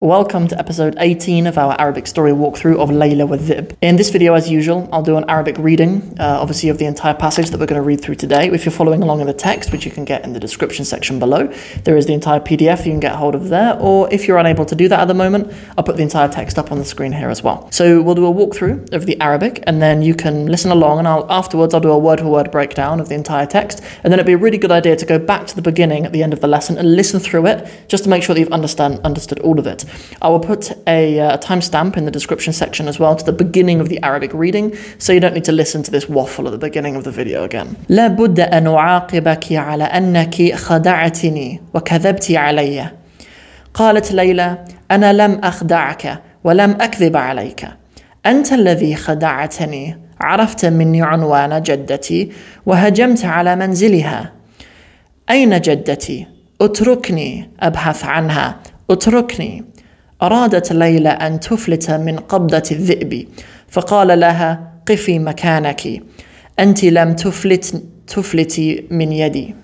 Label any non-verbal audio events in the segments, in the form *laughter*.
Welcome to episode 18 of our Arabic story walkthrough of Layla with Dhib. In this video, as usual, I'll do an Arabic reading, uh, obviously, of the entire passage that we're going to read through today. If you're following along in the text, which you can get in the description section below, there is the entire PDF you can get hold of there. Or if you're unable to do that at the moment, I'll put the entire text up on the screen here as well. So we'll do a walkthrough of the Arabic, and then you can listen along, and I'll afterwards I'll do a word for word breakdown of the entire text. And then it'd be a really good idea to go back to the beginning at the end of the lesson and listen through it, just to make sure that you've understand understood all of it. I will put a, uh, timestamp in the description section as well to the beginning of the Arabic reading, so you don't need to listen to this waffle at the beginning of the video again. لا بد أن أعاقبك على أنك خدعتني وكذبت علي. قالت ليلى: أنا لم أخدعك ولم أكذب عليك. أنت الذي خدعتني. عرفت مني عنوان جدتي وهجمت على منزلها. أين جدتي؟ اتركني أبحث عنها. اتركني. أرادت ليلى أن تفلت من قبضة الذئب فقال لها قفي مكانك أنت لم تفلت تفلتي من يدي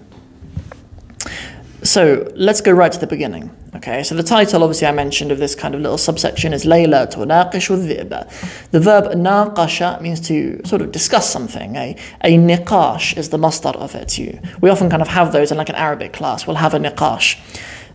So let's go right to the beginning. Okay, so the title, obviously, I mentioned of this kind of little subsection is Layla tunaqishu dhi'ba. The verb naqasha means to sort of discuss something. A, a niqash is the mastar of it. You, we often kind of have those in like an Arabic class. We'll have a niqash.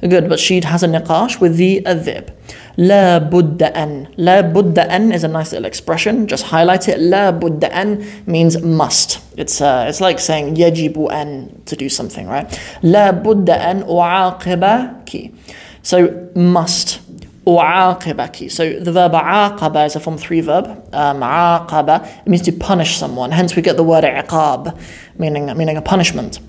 Good, but she has a niqash with the adhib. La budda an. La budda an is a nice little expression. Just highlight it. La budda an means must. It's uh, it's like saying yajibu an to do something, right? La budda an u'aqibaki. So must. U'aqibaki. So the verb aqaba is a form three verb. Um, aqaba it means to punish someone. Hence we get the word iqab, meaning meaning a punishment.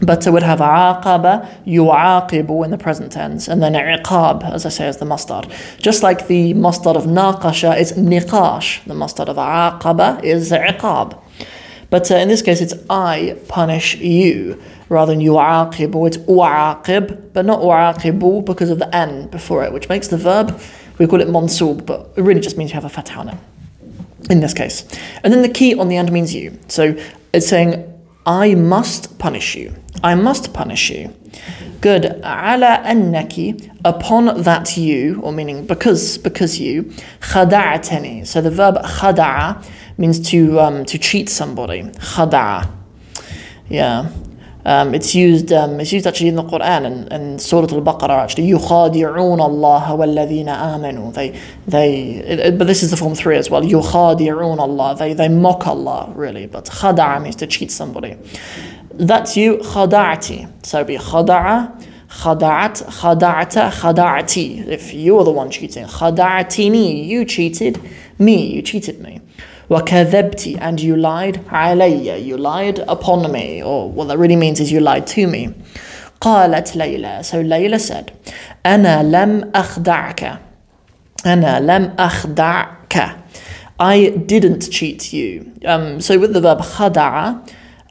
But it would have aqaba, yu'aqibu in the present tense, and then iqab, as I say, as the masdar. Just like the masdar of naqasha is niqash, the masdar of aqaba is iqab. But uh, in this case, it's I punish you, rather than yu'aqibu, it's u'aqib, but not u'aqibu because of the n before it, which makes the verb, we call it mansub, but it really just means you have a fatha on it, in this case. And then the key on the end means you. So it's saying, I must punish you. I must punish you. Good. Ala annaki, upon that you, or meaning because because you, khada'atani. So the verb khada'a means to um, to cheat somebody. Khada'a. Yeah. Um, it's used. Um, it's used actually in the Quran and, and Surah Al-Baqarah. Actually, يخادعون الله والذين آمنوا. They, they. It, it, but this is the form three as well. يخادعون Allah. They, they mock Allah really. But khada'a means to cheat somebody. That's you. خدعتي. So be خدع, خدعت, خدعت, خدعتي. If you are the one cheating. خدعتني. You cheated me. You cheated me. وكذبتي and you lied علي you lied upon me or what that really means is you lied to me قالت ليلى so Layla said أنا لم أخدعك أنا لم أخدعك I didn't cheat you um, so with the verb خدع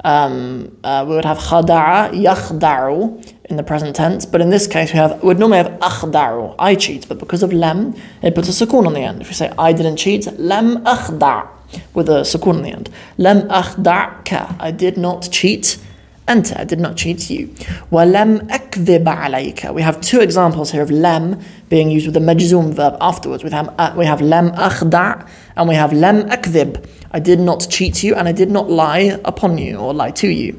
um, uh, we would have خدع يخدع in the present tense, but in this case we have we would normally have أخدع I cheat, but because of lam, it puts a sukoon on the end. If you say I didn't cheat, لم أخدع with a sukoon on the end. لم أخدعك I did not cheat أنت I did not cheat you. ولم أكذب عليك We have two examples here of لم being used with the majzoom verb afterwards. We have, uh, we have لم أخدع and we have لم أكذب I did not cheat you and I did not lie upon you or lie to you.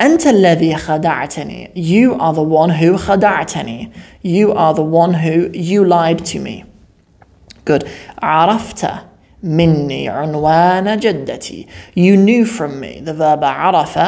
أنت الذي خدعتني You are the one who خدعتني You are the one who you lied to me. Good. عرفت مني عنوان جدتي You knew from me. The verb عرف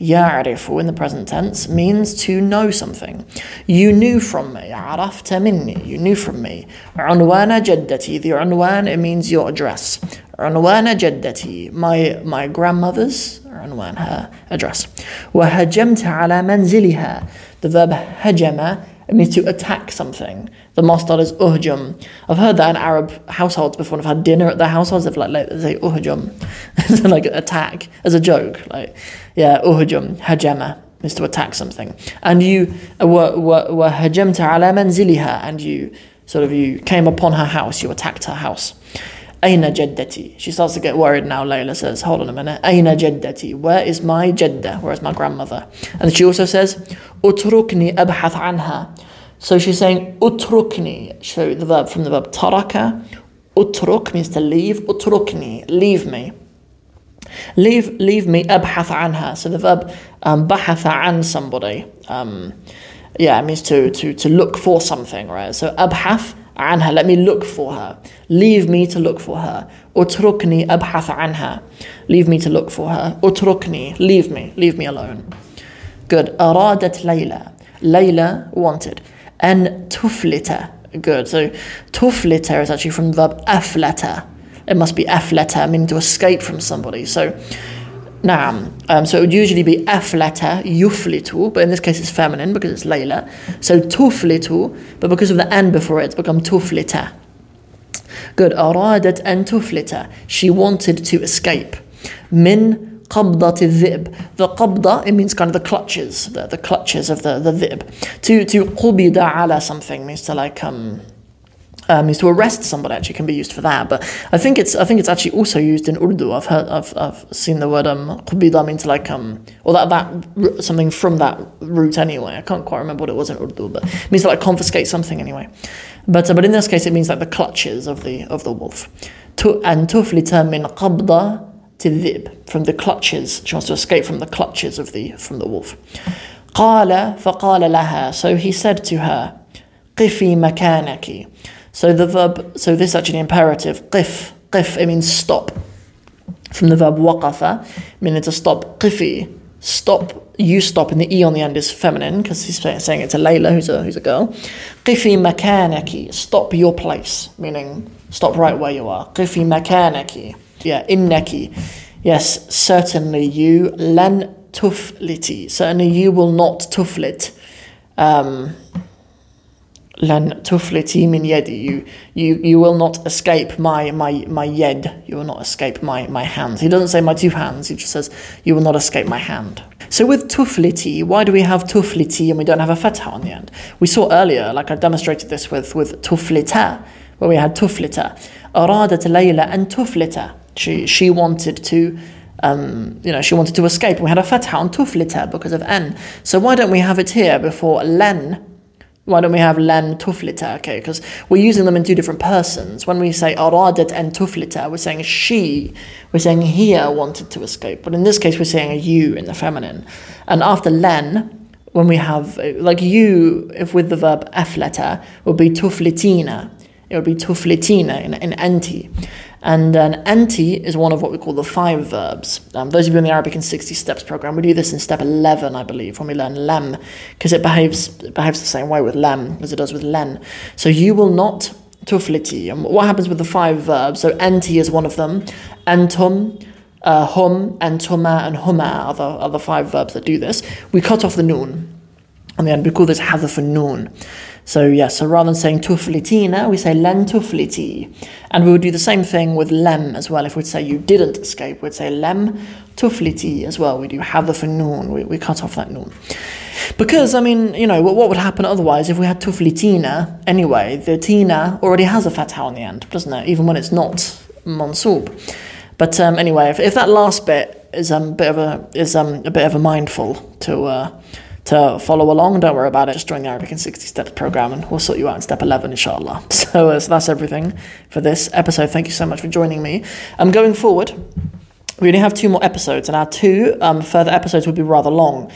يعرف in the present tense means to know something. You knew from me. عرفت مني. You knew from me. عنوان جدتي. The عنوان it means your address. عنوان جدتي. My my grandmother's عنوان her address. وهجمت على منزلها. The verb هجم it means to attack something. The masdar is uhjum. I've heard that in Arab households before. I've had dinner at their households. They've like, like they say uhjum, *laughs* like attack as a joke. Like yeah, uhjum hajama is to attack something. And you were were hajamta ala manziliha, and you sort of you came upon her house. You attacked her house. Aina jaddati. She starts to get worried now. Layla says, "Hold on a minute. Aina jaddati. Where is my jadda? Where is my grandmother?" And she also says, "Utrukni abhath anha." So she's saying utrukni. So the verb from the verb taraka. Utruk means to leave. Utrukni, leave me. Leave, leave me. Abhath anha. So the verb um, bahatha an somebody. Um, yeah, it means to, to, to look for something, right? So abhath anha, let me look for her. Leave me to look for her. Utrukni abhath anha. Leave me to look for her. Utrukni, leave me, leave me alone. Good. Aradat Layla. Layla wanted. And tuflita. Good. So tuflita is actually from the verb aflata. It must be aflata, meaning to escape from somebody. So Naam. Um, so it would usually be aflata, yuflitu, but in this case it's feminine because it's Layla. So tuflitu, but because of the n before it, it's become tuflita. Good. Aradat and tuflita. She wanted to escape. Min qabdat dhib. The qabda, it means kind of the clutches, the, the clutches of the, the dhib. To, to qubida ala something means to like, um, um, is to arrest somebody actually can be used for that. But I think it's I think it's actually also used in Urdu. I've heard I've, I've seen the word um qubida means like um or that that something from that root anyway. I can't quite remember what it was in Urdu, but it means to like confiscate something anyway. But uh, but in this case it means like the clutches of the of the wolf. To and tuflita min qabda tidhib from the clutches. She wants to escape from the clutches of the from the wolf. قال فقال لها so he said to her قفي مكانك so the verb, so this is actually imperative. Qif, qif, it means stop. From the verb waqafa, meaning to stop. Qifi, stop. You stop, and the e on the end is feminine because he's saying it to Layla, who's a who's a girl. Qifi makanaki, stop your place, meaning stop right where you are. Qifi makanaki, yeah, innaki, yes, certainly you lan tufliti, certainly you will not tuflit. Um, tufliti min yedi. You, you, you will not escape my, my, my yed. You will not escape my, my hands. He doesn't say my two hands. He just says, you will not escape my hand. So with tufliti, why do we have tufliti and we don't have a fatha on the end? We saw earlier, like I demonstrated this with, with tuflita, where we had tuflita. Aradat Layla and tuflita. She, she wanted to um, you know, she wanted to escape. We had a fatha on tuflita because of n. So why don't we have it here before len why don't we have len tuflita? Okay, because we're using them in two different persons. When we say aradat and tuflita, we're saying she, we're saying here wanted to escape. But in this case, we're saying a you in the feminine. And after len, when we have, like you, if with the verb aflata, would be tuflitina. It would be tuflitina in, in anti. And an anti is one of what we call the five verbs. Um, those of you in the Arabic in 60 Steps program, we do this in step 11, I believe, when we learn lem, because it behaves, it behaves the same way with lem as it does with len. So you will not tufliti. And what happens with the five verbs? So anti is one of them, antum, uh, hum, antuma, and huma are the, are the five verbs that do this. We cut off the noon on the end. We call this hadaf noon. So yeah, so rather than saying tuflitina, we say len tufliti. And we would do the same thing with lem as well. If we'd say you didn't escape, we'd say lem tufliti as well. We do have the noon, we, we cut off that noon. Because, I mean, you know, what, what would happen otherwise if we had tuflitina anyway? The tina already has a fatha on the end, doesn't it? Even when it's not mansub. But um, anyway, if, if that last bit is um, a bit of a is um, a bit of a mindful to uh, to follow along. Don't worry about it. Just join the Arabic in 60 Steps program and we'll sort you out in step 11, inshallah. *laughs* So, uh, so that's everything for this episode. Thank you so much for joining me. Um, going forward, we only have two more episodes, and our two um, further episodes will be rather long.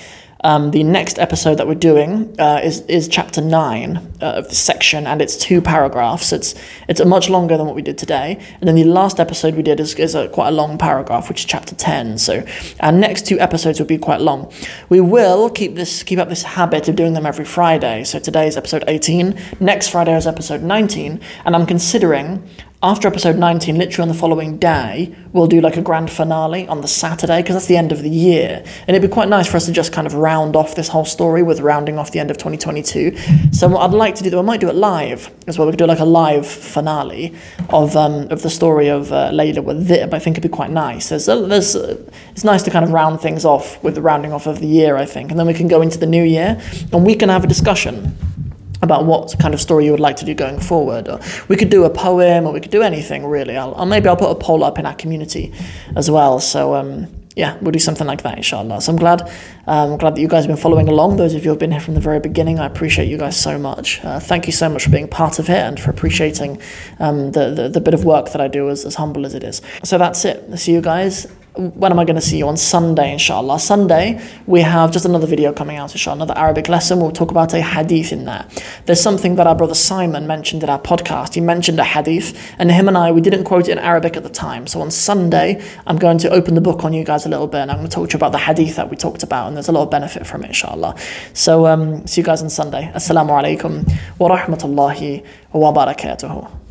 Um, the next episode that we're doing uh, is is chapter nine uh, of the section, and it's two paragraphs. It's it's much longer than what we did today. And then the last episode we did is, is a, quite a long paragraph, which is chapter ten. So our next two episodes will be quite long. We will keep this keep up this habit of doing them every Friday. So today is episode eighteen. Next Friday is episode nineteen, and I'm considering after episode 19, literally on the following day, we'll do like a grand finale on the Saturday because that's the end of the year. And it'd be quite nice for us to just kind of round off this whole story with rounding off the end of 2022. So what I'd like to do, though, I might do it live as well. We could do like a live finale of um, of the story of uh, Layla with Dhib. I think it'd be quite nice. There's, a, there's a, it's nice to kind of round things off with the rounding off of the year, I think. And then we can go into the new year and we can have a discussion about what kind of story you would like to do going forward. Or we could do a poem, or we could do anything really. I'll, I'll maybe I'll put a poll up in our community as well. So um, yeah, we'll do something like that, inshallah. So I'm glad, um, glad that you guys have been following along. Those of you who have been here from the very beginning, I appreciate you guys so much. Uh, thank you so much for being part of it and for appreciating um, the, the, the bit of work that I do, as, as humble as it is. So that's it. See you guys when am I going to see you on Sunday, inshallah? Sunday, we have just another video coming out, inshallah, another Arabic lesson. We'll talk about a hadith in there. There's something that our brother Simon mentioned in our podcast. He mentioned a hadith, and him and I, we didn't quote it in Arabic at the time. So on Sunday, I'm going to open the book on you guys a little bit, and I'm going to talk to you about the hadith that we talked about, and there's a lot of benefit from it, inshallah. So um, see you guys on Sunday. Assalamu alaikum wa rahmatullahi wa barakatuhu.